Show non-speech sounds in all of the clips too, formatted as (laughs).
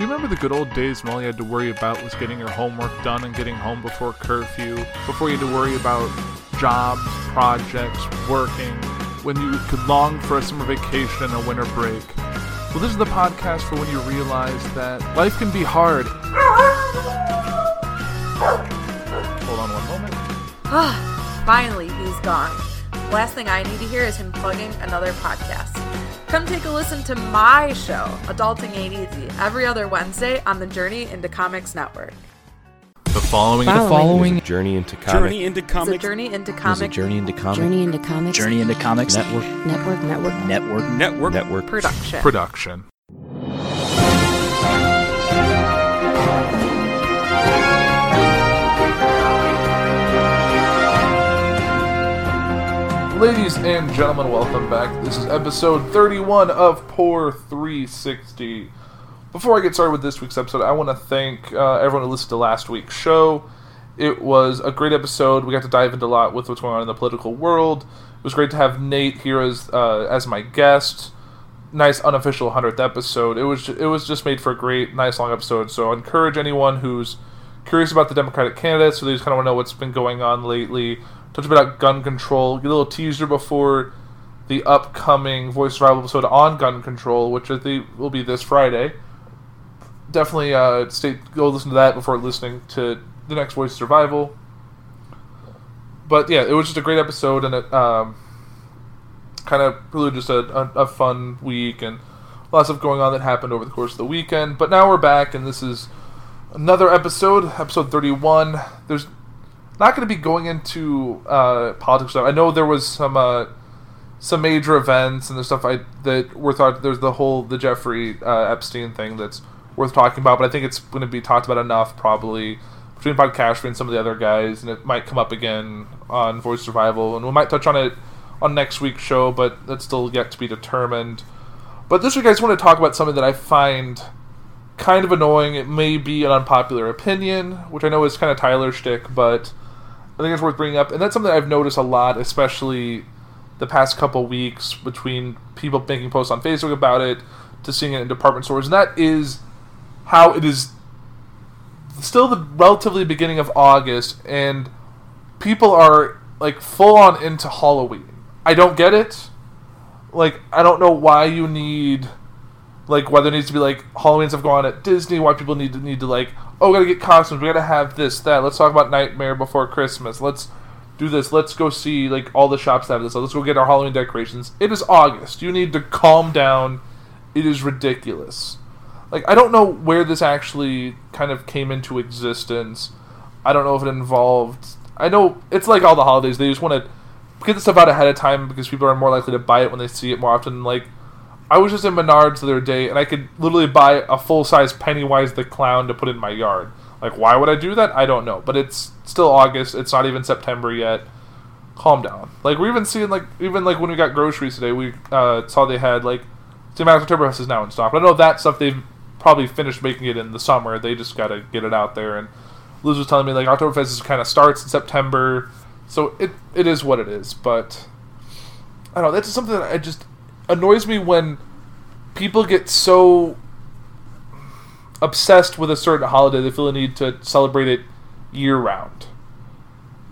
Do you remember the good old days when all you had to worry about was getting your homework done and getting home before curfew, before you had to worry about jobs, projects, working, when you could long for a summer vacation and a winter break? Well, this is the podcast for when you realize that life can be hard. Hold on one moment. Ah, finally, he's gone. Last thing I need to hear is him plugging another podcast. Come take a listen to my show, Adulting Ain't Easy, every other Wednesday on the Journey into Comics Network. The following, The following is a journey into comic Journey into It's a comics journey into is a journey into comic Journey into Comics Journey into comics network Network Network network network network production. production. Ladies and gentlemen, welcome back. This is episode 31 of Poor 360. Before I get started with this week's episode, I want to thank uh, everyone who listened to last week's show. It was a great episode. We got to dive into a lot with what's going on in the political world. It was great to have Nate here as uh, as my guest. Nice unofficial hundredth episode. It was it was just made for a great, nice long episode. So I encourage anyone who's curious about the Democratic candidates, so they just kind of want to know what's been going on lately. Touch about gun control. Get a little teaser before the upcoming Voice Survival episode on gun control, which I think will be this Friday. Definitely uh, stay go listen to that before listening to the next Voice Survival. But yeah, it was just a great episode, and it um, kind of really just a, a, a fun week and lots of going on that happened over the course of the weekend. But now we're back, and this is another episode, episode 31. There's not going to be going into uh, politics stuff. I know there was some uh, some major events and the stuff I that were thought. There's the whole the Jeffrey uh, Epstein thing that's worth talking about, but I think it's going to be talked about enough probably between Podcast and some of the other guys, and it might come up again on Voice Survival, and we might touch on it on next week's show, but that's still yet to be determined. But this week, I just want to talk about something that I find kind of annoying. It may be an unpopular opinion, which I know is kind of Tyler's shtick, but I think it's worth bringing up. And that's something I've noticed a lot, especially the past couple weeks, between people making posts on Facebook about it to seeing it in department stores. And that is how it is still the relatively beginning of August, and people are like full on into Halloween. I don't get it. Like, I don't know why you need like whether it needs to be like Halloween stuff going on at Disney, why people need to need to like, oh, we gotta get costumes, we gotta have this, that. Let's talk about Nightmare Before Christmas. Let's do this. Let's go see like all the shops that have this. Let's go get our Halloween decorations. It is August. You need to calm down. It is ridiculous. Like I don't know where this actually kind of came into existence. I don't know if it involved. I know it's like all the holidays. They just want to get the stuff out ahead of time because people are more likely to buy it when they see it more often. Like I was just in Menards the other day, and I could literally buy a full size Pennywise the Clown to put in my yard. Like, why would I do that? I don't know. But it's still August. It's not even September yet. Calm down. Like we're even seeing like even like when we got groceries today, we uh, saw they had like. Max Oktoberfest is now in stock. But I know that stuff they've probably finished making it in the summer. They just got to get it out there. And Liz was telling me like Oktoberfest is kind of starts in September, so it it is what it is. But I don't know. That's just something that I just annoys me when people get so obsessed with a certain holiday they feel the need to celebrate it year round.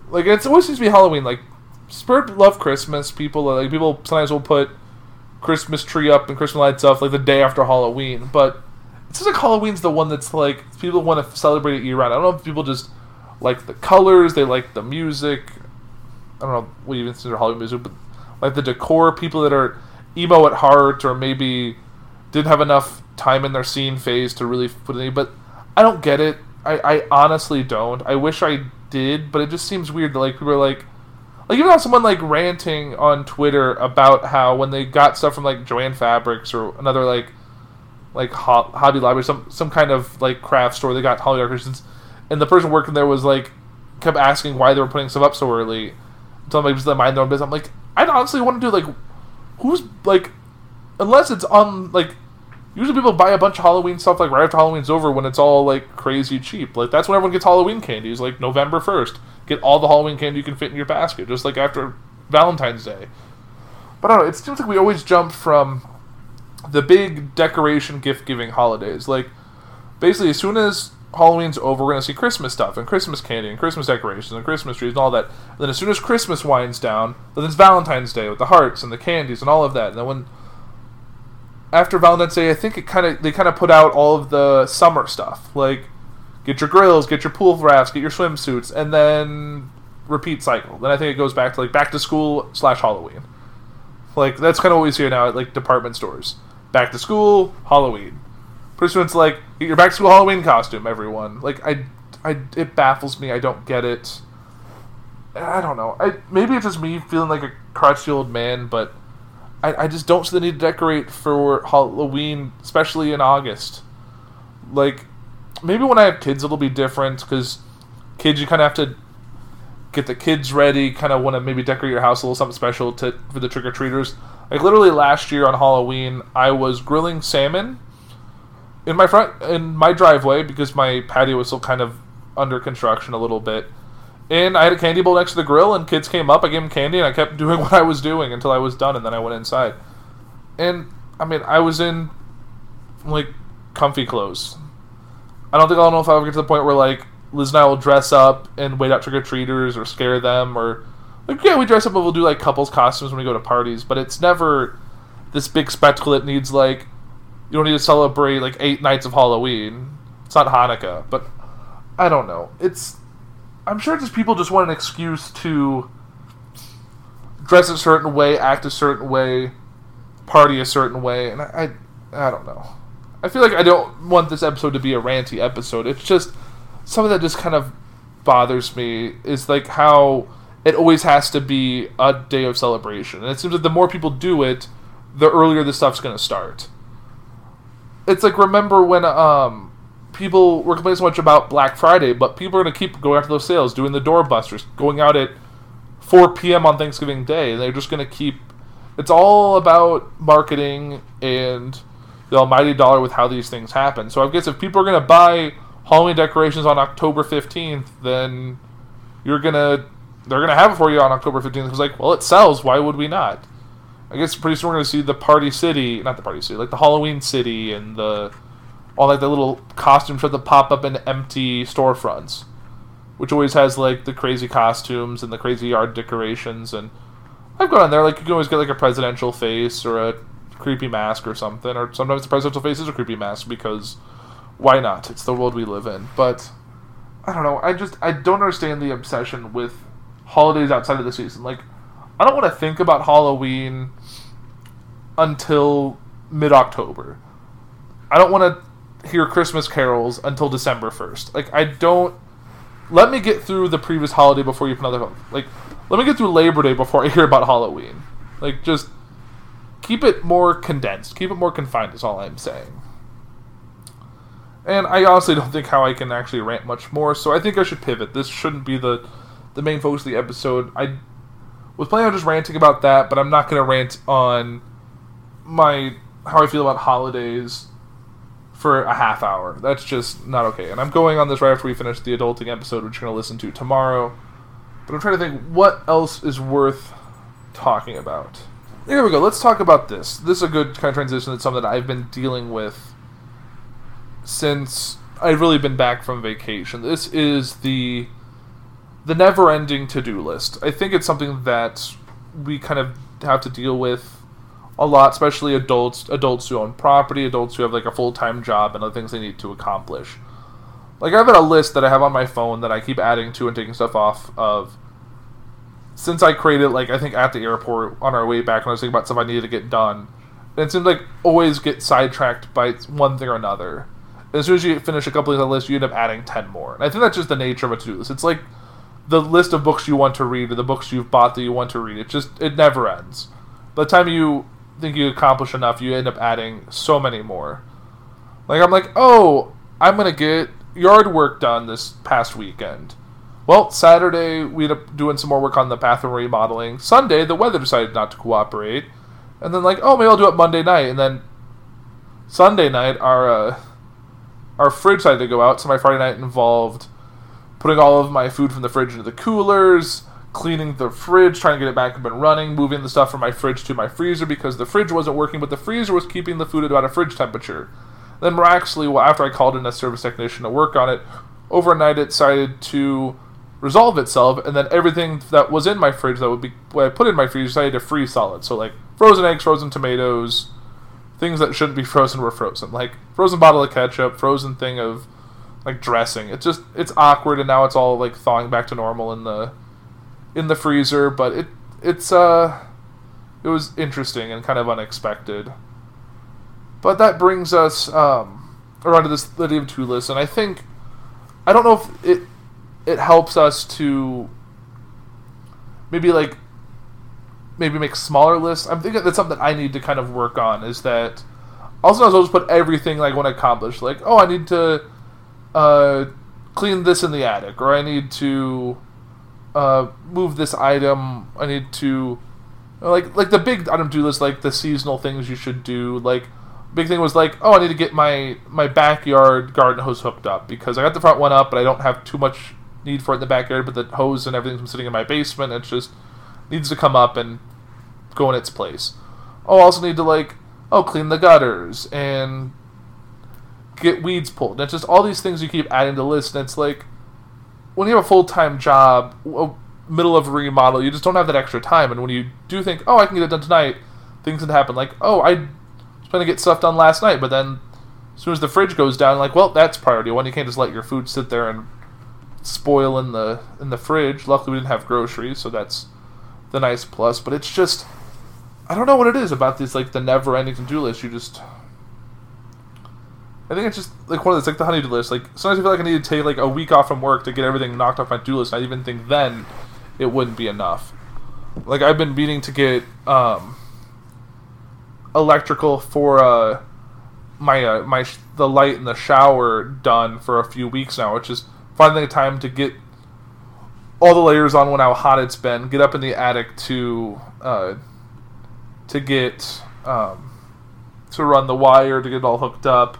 Like it's always seems to be Halloween. Like Spirit love Christmas. People like people sometimes will put Christmas tree up and Christmas lights up like the day after Halloween, but it seems like Halloween's the one that's like people want to celebrate it year round. I don't know if people just like the colors, they like the music. I don't know what you consider Halloween music, but like the decor. People that are emo at heart or maybe didn't have enough time in their scene phase to really put any. But I don't get it. I, I honestly don't. I wish I did, but it just seems weird that like people are like, like even have someone like ranting on Twitter about how when they got stuff from like Joanne Fabrics or another like like Ho- Hobby Lobby, some some kind of like craft store, they got holiday decorations, and the person working there was like kept asking why they were putting stuff up so early. Until like just let mind their own business. I'm like, I honestly want to do like, who's like, unless it's on like, usually people buy a bunch of Halloween stuff like right after Halloween's over when it's all like crazy cheap. Like that's when everyone gets Halloween candies, like November first. Get all the Halloween candy you can fit in your basket, just like after Valentine's Day. But I don't know. It seems like we always jump from the big decoration gift giving holidays. Like basically as soon as Halloween's over, we're gonna see Christmas stuff and Christmas candy and Christmas decorations and Christmas trees and all that. And then as soon as Christmas winds down, then it's Valentine's Day with the hearts and the candies and all of that. And then when after Valentine's Day, I think it kind of they kind of put out all of the summer stuff, like get your grills, get your pool rafts, get your swimsuits, and then repeat cycle. Then I think it goes back to like back to school slash Halloween. Like that's kind of what we see now at like department stores. Back to school, Halloween. It's like your back to school Halloween costume, everyone. Like I, I it baffles me. I don't get it. I don't know. I maybe it's just me feeling like a crotchety old man, but I, I just don't see the need to decorate for Halloween, especially in August. Like maybe when I have kids, it'll be different because kids you kind of have to get the kids ready. Kind of want to maybe decorate your house a little something special to for the trick or treaters. Like literally last year on Halloween, I was grilling salmon in my front in my driveway because my patio was still kind of under construction a little bit. And I had a candy bowl next to the grill, and kids came up. I gave them candy, and I kept (laughs) doing what I was doing until I was done, and then I went inside. And I mean, I was in like comfy clothes. I don't think I'll know if I'll ever get to the point where like Liz and I will dress up and wait out trick or treaters or scare them or like yeah we dress up and we'll do like couples costumes when we go to parties, but it's never this big spectacle that needs like you don't need to celebrate like eight nights of Halloween. It's not Hanukkah, but I don't know. It's I'm sure just people just want an excuse to dress a certain way, act a certain way, party a certain way, and I I, I don't know. I feel like I don't want this episode to be a ranty episode. It's just something that just kind of bothers me is like how it always has to be a day of celebration. And it seems like the more people do it, the earlier the stuff's going to start. It's like remember when um people were complaining so much about Black Friday, but people are going to keep going after those sales, doing the doorbusters, going out at 4 p.m. on Thanksgiving Day, and they're just going to keep. It's all about marketing and the almighty dollar with how these things happen. So I guess if people are going to buy Halloween decorations on October 15th, then you're going to they're going to have it for you on October 15th It's like, well, it sells, why would we not? I guess pretty soon we're going to see the Party City, not the Party City, like the Halloween City and the all like the little costumes that pop up in empty storefronts, which always has like the crazy costumes and the crazy yard decorations and I've gone on there like you can always get like a presidential face or a creepy mask or something, or sometimes the presidential face is a creepy mask because why not? It's the world we live in. But I don't know. I just I don't understand the obsession with holidays outside of the season. Like I don't want to think about Halloween until mid October. I don't want to hear Christmas carols until December first. Like I don't. Let me get through the previous holiday before you put another. Like let me get through Labor Day before (laughs) I hear about Halloween. Like just keep it more condensed, keep it more confined. Is all I'm saying. And I honestly don't think how I can actually rant much more, so I think I should pivot. This shouldn't be the the main focus of the episode. I was planning on just ranting about that, but I'm not going to rant on my how I feel about holidays for a half hour. That's just not okay. And I'm going on this right after we finish the adulting episode, which you're going to listen to tomorrow. But I'm trying to think what else is worth talking about. There we go. Let's talk about this. This is a good kind of transition. It's something that I've been dealing with since I've really been back from vacation. This is the the never-ending to-do list. I think it's something that we kind of have to deal with a lot, especially adults, adults who own property, adults who have like a full-time job and other things they need to accomplish. Like I've a list that I have on my phone that I keep adding to and taking stuff off of since I created like I think at the airport on our way back when I was thinking about stuff I needed to get done, and it seems like always get sidetracked by one thing or another. As soon as you finish a couple of the list, you end up adding ten more. And I think that's just the nature of a to-do list. It's like the list of books you want to read or the books you've bought that you want to read. It just it never ends. By the time you think you accomplish enough, you end up adding so many more. Like I'm like, oh, I'm gonna get yard work done this past weekend. Well, Saturday we ended up doing some more work on the bathroom remodeling. Sunday the weather decided not to cooperate, and then like, oh, maybe I'll do it Monday night. And then Sunday night our uh, our fridge decided to go out, so my Friday night involved putting all of my food from the fridge into the coolers, cleaning the fridge, trying to get it back up and running, moving the stuff from my fridge to my freezer because the fridge wasn't working, but the freezer was keeping the food at about a fridge temperature. Then miraculously, well, after I called in a service technician to work on it, overnight it decided to resolve itself, and then everything that was in my fridge that would be what I put in my freezer decided to freeze solid. So like frozen eggs, frozen tomatoes, things that shouldn't be (laughs) frozen were frozen. Like frozen bottle of ketchup, frozen thing of like dressing. It's just it's awkward, and now it's all like thawing back to normal in the in the freezer. But it it's uh it was interesting and kind of unexpected. But that brings us um, around to this Lydia of two list, and I think I don't know if it it helps us to maybe like maybe make smaller lists. I'm thinking that's something that I need to kind of work on. Is that also I'll just put everything like when I accomplish, like oh I need to uh, clean this in the attic, or I need to uh, move this item. I need to like like the big item do list, like the seasonal things you should do. Like big thing was like, oh, I need to get my my backyard garden hose hooked up because I got the front one up, but I don't have too much need for it in the backyard. But the hose and everything's sitting in my basement. It just needs to come up and go in its place. Oh, also need to like oh clean the gutters and get weeds pulled. And it's just all these things you keep adding to the list, and it's like when you have a full time job, middle of a remodel, you just don't have that extra time. And when you do think, oh, I can get it done tonight, things can happen. Like, oh, I was going to get stuff done last night, but then as soon as the fridge goes down, like, well, that's priority one. You can't just let your food sit there and spoil in the in the fridge. Luckily, we didn't have groceries, so that's the nice plus. But it's just, I don't know what it is about these like the never ending to do list. You just I think it's just like one of those like the honeydew list. Like sometimes I feel like I need to take like a week off from work to get everything knocked off my do list. I even think then it wouldn't be enough. Like I've been meaning to get um, electrical for uh, my uh, my the light in the shower done for a few weeks now, which is finding the time to get all the layers on when how hot it's been. Get up in the attic to uh, to get um, to run the wire to get it all hooked up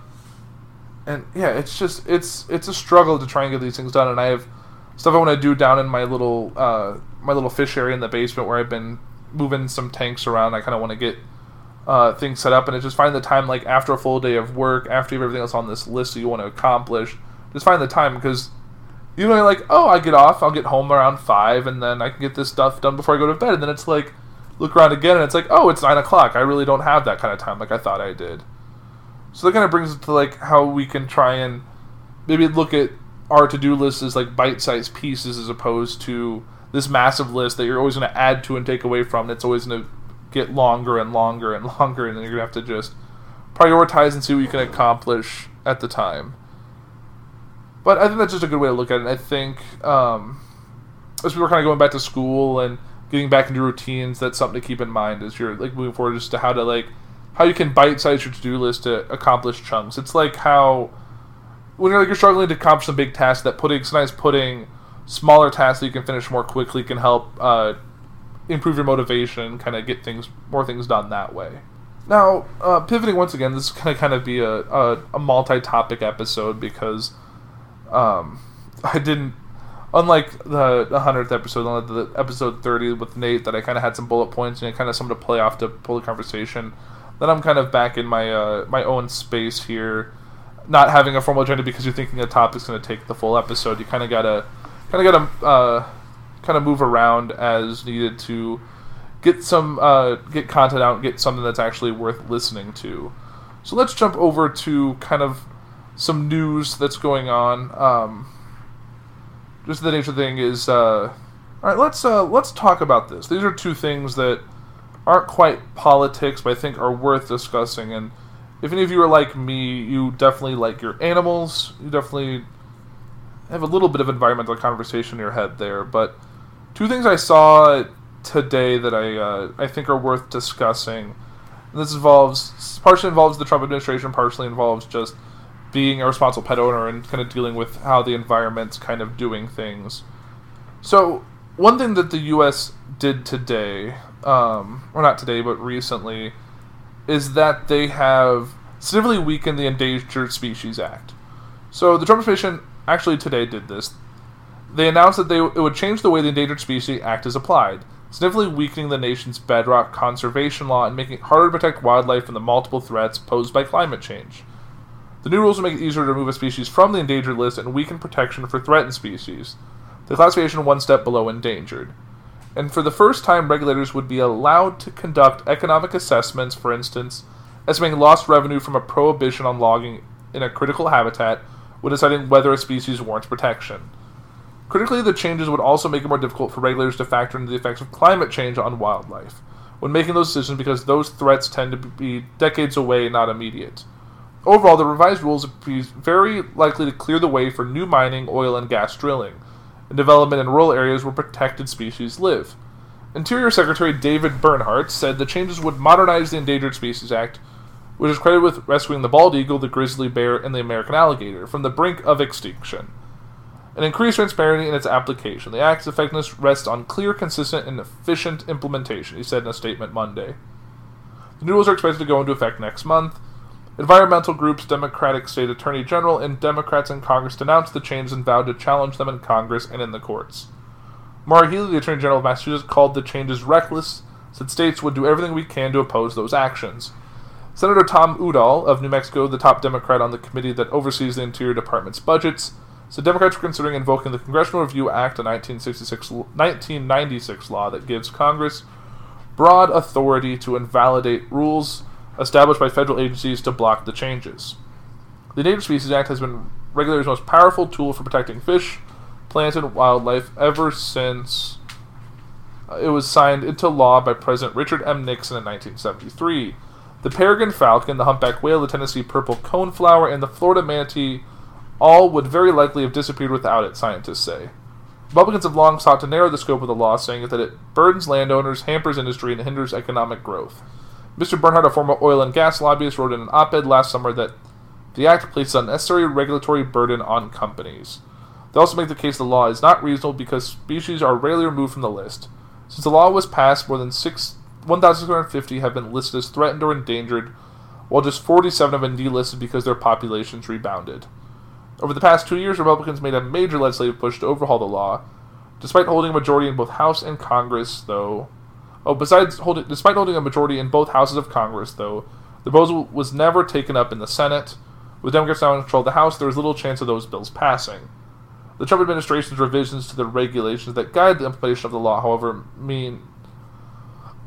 and yeah, it's just it's it's a struggle to try and get these things done. And I have stuff I want to do down in my little uh, my little fish area in the basement where I've been moving some tanks around. I kind of want to get uh, things set up, and it's just find the time like after a full day of work, after you have everything else on this list that you want to accomplish, just find the time because you know like oh I get off, I'll get home around five, and then I can get this stuff done before I go to bed, and then it's like look around again, and it's like oh it's nine o'clock. I really don't have that kind of time like I thought I did. So that kind of brings it to like how we can try and maybe look at our to-do list as like bite-sized pieces as opposed to this massive list that you're always going to add to and take away from. It's always going to get longer and longer and (laughs) longer, and then you're going to have to just prioritize and see what you can accomplish at the time. But I think that's just a good way to look at it. I think um, as we were kind of going back to school and getting back into routines, that's something to keep in mind as you're like moving forward, just to how to like how you can bite size your to do list to accomplish chunks. It's like how when you're like you're struggling to accomplish some big tasks, that putting sometimes putting smaller tasks that you can finish more quickly can help uh, improve your motivation, kind of get things more things done that way. Now, uh, pivoting once again, this is to kind of be a, a, a multi-topic episode because um, (laughs) I didn't, unlike the, 100th episode, unlike the episode 30 with Nate, that I kind of had some bullet points and I kind of something to play off to pull the conversation then I'm kind of back in my uh, my own space here, not having a formal agenda because you're thinking a topic's going to take the full episode. You kind of gotta kind of gotta uh, kind of move around as needed to get some uh, get content out, get something that's actually worth listening to. So let's jump over to kind of some news that's going on. Um, just the nature of the thing is, uh, all right. Let's uh, let's talk about this. These are two things that aren't quite politics, but I think are worth discussing. And if any of you are like me, you definitely like your animals. You definitely have a little bit of environmental conversation in your head there. But two things I saw today that I uh, I think are worth discussing. And this involves partially involves the Trump administration, partially involves just being a responsible pet owner and kind of dealing with how the environment's kind of doing things. So one thing that the U.S. did today um, or not today, but recently, is that they have significantly weakened the Endangered Species Act. So the Trump administration actually today did this. They announced that they it would change the way the Endangered Species Act is applied, significantly weakening the nation's bedrock conservation law and making it harder to protect wildlife from the multiple threats posed by climate change. The new rules will make it easier to remove a species from the endangered list and weaken protection for threatened species. The classification one step below endangered. And for the first time, regulators would be allowed to conduct economic assessments, for instance, estimating lost revenue from a prohibition on logging in a critical habitat when deciding whether a species warrants protection. Critically, the changes would also make it more difficult for regulators to factor into the effects of climate change on wildlife when making those decisions because those threats tend to be decades away, not immediate. Overall, the revised rules appear very likely to clear the way for new mining, oil, and gas drilling, and development in rural areas where protected species live. Interior Secretary David Bernhardt said the changes would modernize the Endangered Species Act, which is credited with rescuing the bald eagle, the grizzly bear, and the American alligator from the brink of extinction and increase transparency in its application. The Act's effectiveness rests on clear, consistent, and efficient implementation, he said in a statement Monday. The new rules are expected to go into effect next month. Environmental groups, Democratic State Attorney General, and Democrats in Congress denounced the changes and vowed to challenge them in Congress and in the courts. Maura the Attorney General of Massachusetts, called the changes reckless, said states would do everything we can to oppose those actions. Senator Tom Udall of New Mexico, the top Democrat on the committee that oversees the Interior Department's budgets, so Democrats were considering invoking the Congressional Review Act, a 1996 law that gives Congress broad authority to invalidate rules established by federal agencies to block the changes. The Endangered Species Act has been regulators' most powerful tool for protecting fish, plants, and wildlife ever since uh, it was signed into law by President Richard M. Nixon in 1973. The peregrine falcon, the humpback whale, the Tennessee purple coneflower, and the Florida manatee all would very likely have disappeared without it, scientists say. Republicans have long sought to narrow the scope of the law, saying that it burdens landowners, hampers industry, and hinders economic growth. Mr. Bernhardt, a former oil and gas lobbyist, wrote in an op ed last summer that the act places an unnecessary regulatory burden on companies. They also make the case the law is not reasonable because species are rarely removed from the list. Since the law was passed, more than 1,650 have been listed as threatened or endangered, while just 47 have been delisted because their populations rebounded. Over the past two years, Republicans made a major legislative push to overhaul the law. Despite holding a majority in both House and Congress, though, oh, besides holding, despite holding a majority in both houses of Congress, though, the proposal was never taken up in the Senate. With Democrats now in control of the House, there is little chance of those bills passing. The Trump administration's revisions to the regulations that guide the implementation of the law, however, mean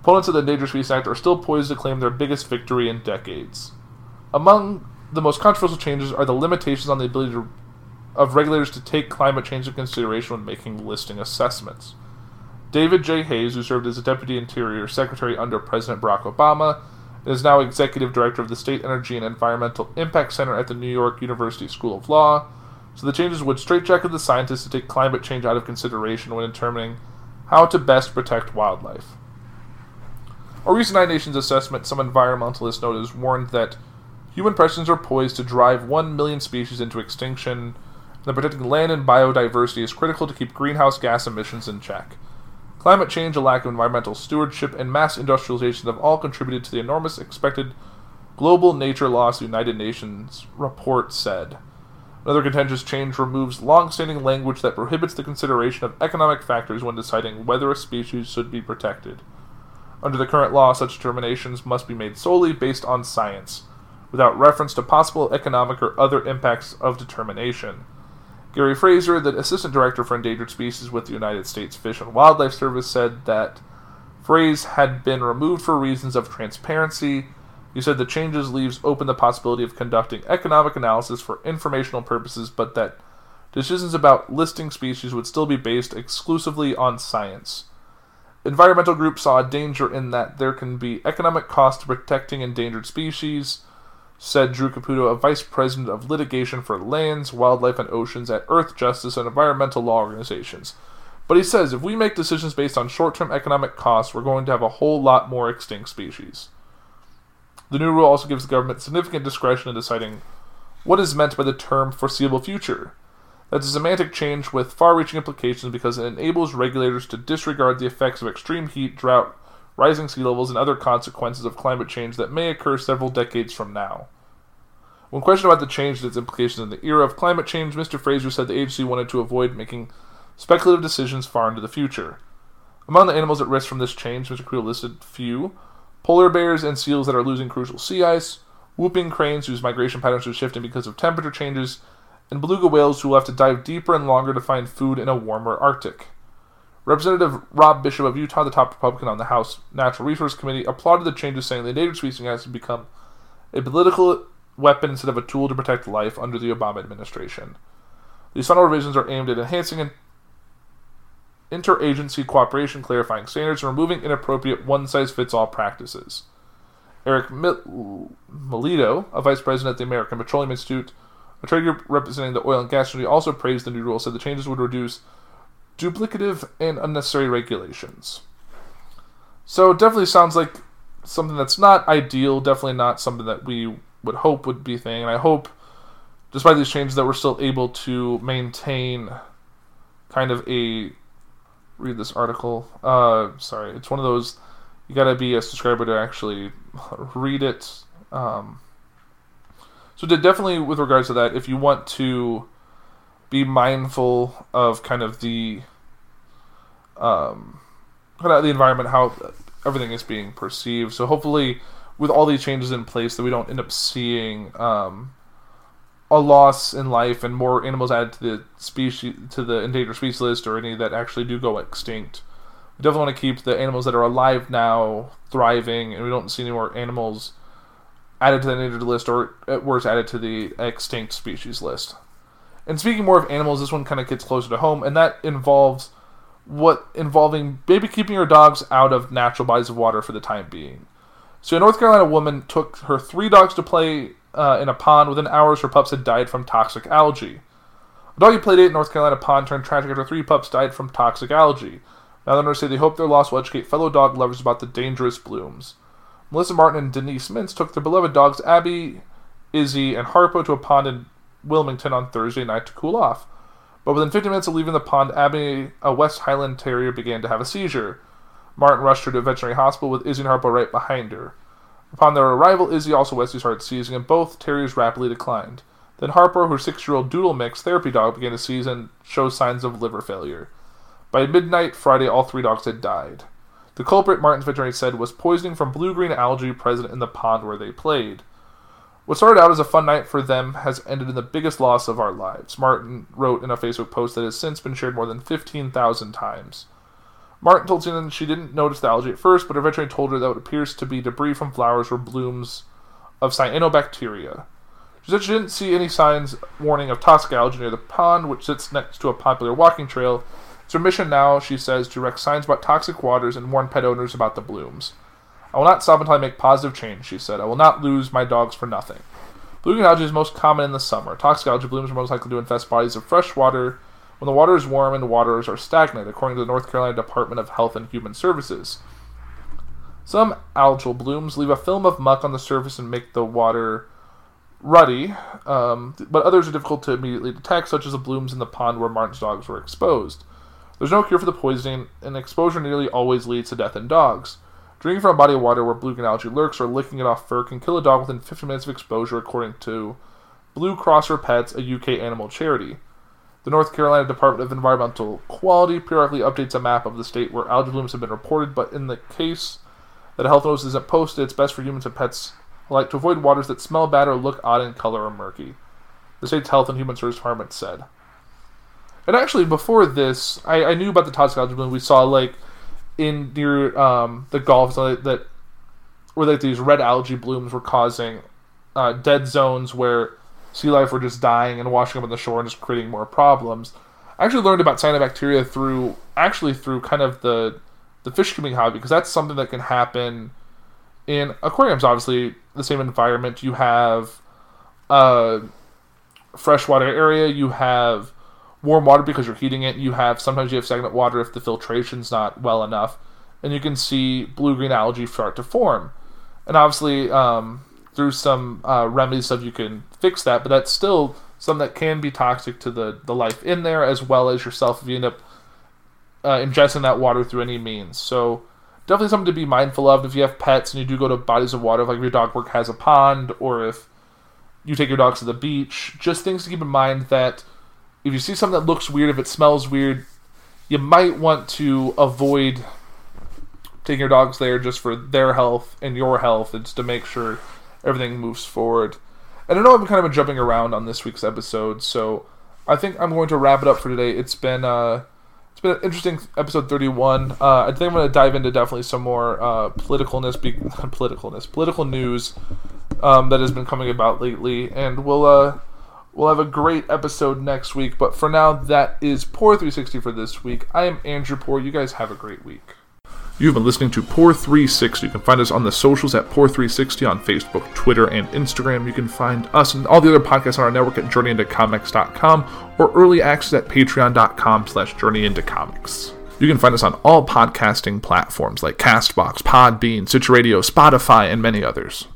opponents of the Endangered Species Act are still poised to claim their biggest victory in decades. Among the most controversial changes are the limitations on the ability to, of regulators to take climate change into consideration when making listing assessments. David J. Hayes, who served as a Deputy Interior Secretary under President Barack Obama, and is now Executive Director of the State Energy and Environmental Impact Center at the New York University School of Law, so the changes would straitjacket the scientists to take climate change out of consideration when determining how to best protect wildlife. A recent United Nations assessment some environmentalists noted warned that Human pressures are poised to drive 1 million species into extinction, and that protecting land and biodiversity is critical to keep greenhouse gas emissions in check. Climate change, a lack of environmental stewardship, and mass industrialization have all contributed to the enormous expected global nature loss, the United Nations report said. Another contentious change removes long standing language that prohibits the consideration of economic factors when deciding whether a species should be protected. Under the current law, such determinations must be made solely based on science without reference to possible economic or other impacts of determination. Gary Frazer, the Assistant Director for Endangered Species with the United States Fish and Wildlife Service, said that phrase had been removed for reasons of transparency. He said the changes leaves open the possibility of conducting economic analysis for informational purposes, but that decisions about listing species would still be based exclusively on science. Environmental groups saw a danger in that there can be economic cost to protecting endangered species, said Drew Caputo, a vice president of litigation for lands, wildlife, and oceans at Earthjustice and environmental law organizations. But he says if we make decisions based on short term economic costs, we're going to have a whole lot more extinct species. The new rule also gives the government significant discretion in deciding what is meant by the term foreseeable future. That's a semantic change with far reaching implications because it enables regulators to disregard the effects of extreme heat, drought, rising sea levels, and other consequences of climate change that may occur several decades from now. When questioned about the change and its implications in the era of climate change, Mr. Frazer said the agency wanted to avoid making speculative decisions far into the future. Among the animals at risk from this change, Mr. Creel listed few polar bears and seals that are losing crucial sea ice, whooping cranes whose migration patterns are shifting because of temperature changes, and beluga whales who will have to dive deeper and longer to find food in a warmer Arctic. Representative Rob Bishop of Utah, the top Republican on the House Natural Resource Committee, applauded the changes, saying the endangered species has become a political weapon instead of a tool to protect life under the Obama administration. These final revisions are aimed at enhancing interagency cooperation, clarifying standards, and removing inappropriate one size fits all practices. Erik Milito, a vice president at the American Petroleum Institute, a trade group representing the oil and gas industry, also praised the new rule, said the changes would reduce duplicative and unnecessary regulations. So it definitely sounds like something that's not ideal, definitely not something that we would hope would be a thing. And I hope, despite these changes, that we're still able to maintain kind of a read this article. Uh, sorry, it's one of those you got to be a subscriber to actually (laughs) read it. Um, so definitely with regards to that, if you want to be mindful of kind of the um, kind of the environment, how everything is being perceived. So hopefully, with all these changes in place, that we don't end up seeing um, a loss in life and more animals added to the species to the endangered species list, or any that actually do go extinct. We definitely want to keep the animals that are alive now thriving, and we don't see any more animals added to the endangered list, or at worst added to the extinct species list. And speaking more of animals, this one kind of gets closer to home, and that involves what involving maybe keeping your dogs out of natural bodies of water for the time being. So, a North Carolina woman took her three dogs to play uh, in a pond. Within hours, her pups had died from toxic algae. A doggy played at North Carolina pond turned tragic after three pups died from toxic algae. Now, owners say they hope their loss will educate fellow dog lovers about the dangerous blooms. Melissa Martin and Denise Mintz took their beloved dogs Abby, Izzy, and Harpo to a pond in Wilmington on Thursday night to cool off. But within 50 minutes of leaving the pond, Abby, a uh, West Highland Terrier, began to have a seizure. Martin rushed her to a veterinary hospital with Izzy and Harpo right behind her. Upon their arrival, Izzy also Wesley started seizing, and both terriers rapidly declined. Then Harper, her six-year-old doodle mix therapy dog, began to seize and show signs of liver failure. By midnight Friday, all three dogs had died. The culprit, Martin's veterinary said, was poisoning from blue-green algae present in the pond where they played. What started out as a fun night for them has ended in the biggest loss of our lives, Martin wrote in a Facebook post that has since been shared more than 15,000 times. Martin told CNN she didn't notice the algae at first, but her veterinarian told her that what appears to be debris from flowers or blooms of cyanobacteria. She said she didn't see any signs warning of toxic algae near the pond, which sits next to a popular walking trail. It's her mission now, she says, to direct signs about toxic waters and warn pet owners about the blooms. I will not stop until I make positive change, she said. I will not lose my dogs for nothing. Blue-green algae is most common in the summer. Toxic algae blooms are most likely to infest bodies of fresh water when the water is warm and the waters are stagnant, according to the North Carolina Department of Health and Human Services. Some algal blooms leave a film of muck on the surface and make the water ruddy, um, but others are difficult to immediately detect, such as the blooms in the pond where Martin's dogs were exposed. There's no cure for the poisoning, and exposure nearly always leads to death in dogs. Drinking from a body of water where blue-green algae lurks or licking it off fur can kill a dog within 15 minutes of exposure, according to Blue Cross for Pets, a UK animal charity. The North Carolina Department of Environmental Quality periodically updates a map of the state where algae blooms have been reported, but in the case that a health notice isn't posted, it's best for humans and pets alike to avoid waters that smell bad or look odd in color or murky. The state's Health and Human Services Department said. And actually, before this, I, I knew about the toxic algae bloom. We saw like in near um, the Gulf so that where like these red algae blooms were causing uh, dead zones where sea life were just dying and washing up on the shore and just creating more problems. I actually learned about cyanobacteria through actually through kind of the the fish keeping hobby because that's something that can happen in aquariums. Obviously, the same environment. You have a freshwater area. You have warm water because you're heating it. You have sometimes you have stagnant water if the filtration's not well enough, and you can see blue green algae start to form. And obviously, um, through some uh, remedy stuff, you can fix that, but that's still something that can be toxic to the the life in there as well as yourself if you end up uh, ingesting that water through any means. So definitely something to be mindful of if you have pets and you do go to bodies of water, like if your dog work has a pond or if you take your dogs to the beach. Just things to keep in mind that if you see something that looks weird, if it smells weird, you might want to avoid taking your dogs there just for their health and your health, just to make sure everything moves forward. And I know I've kind of been jumping around on this week's episode, so I think I'm going to wrap it up for today. It's been uh, it's been an interesting episode 31. Uh, I think I'm going to dive into definitely some more uh, politicalness, be- (laughs) politicalness, political news um, that has been coming about lately, and we'll uh, we'll have a great episode next week. But for now, that is Poor 360 for this week. I am Andrew Poor. You guys have a great week. You've been listening to Poor 360. You can find us on the socials at Poor 360 on Facebook, Twitter, and Instagram. You can find us and all the other podcasts on our network at journeyintocomics.com or early access at patreon.com slash journeyintocomics. You can find us on all podcasting platforms like Castbox, Podbean, Stitcher Radio, Spotify, and many others.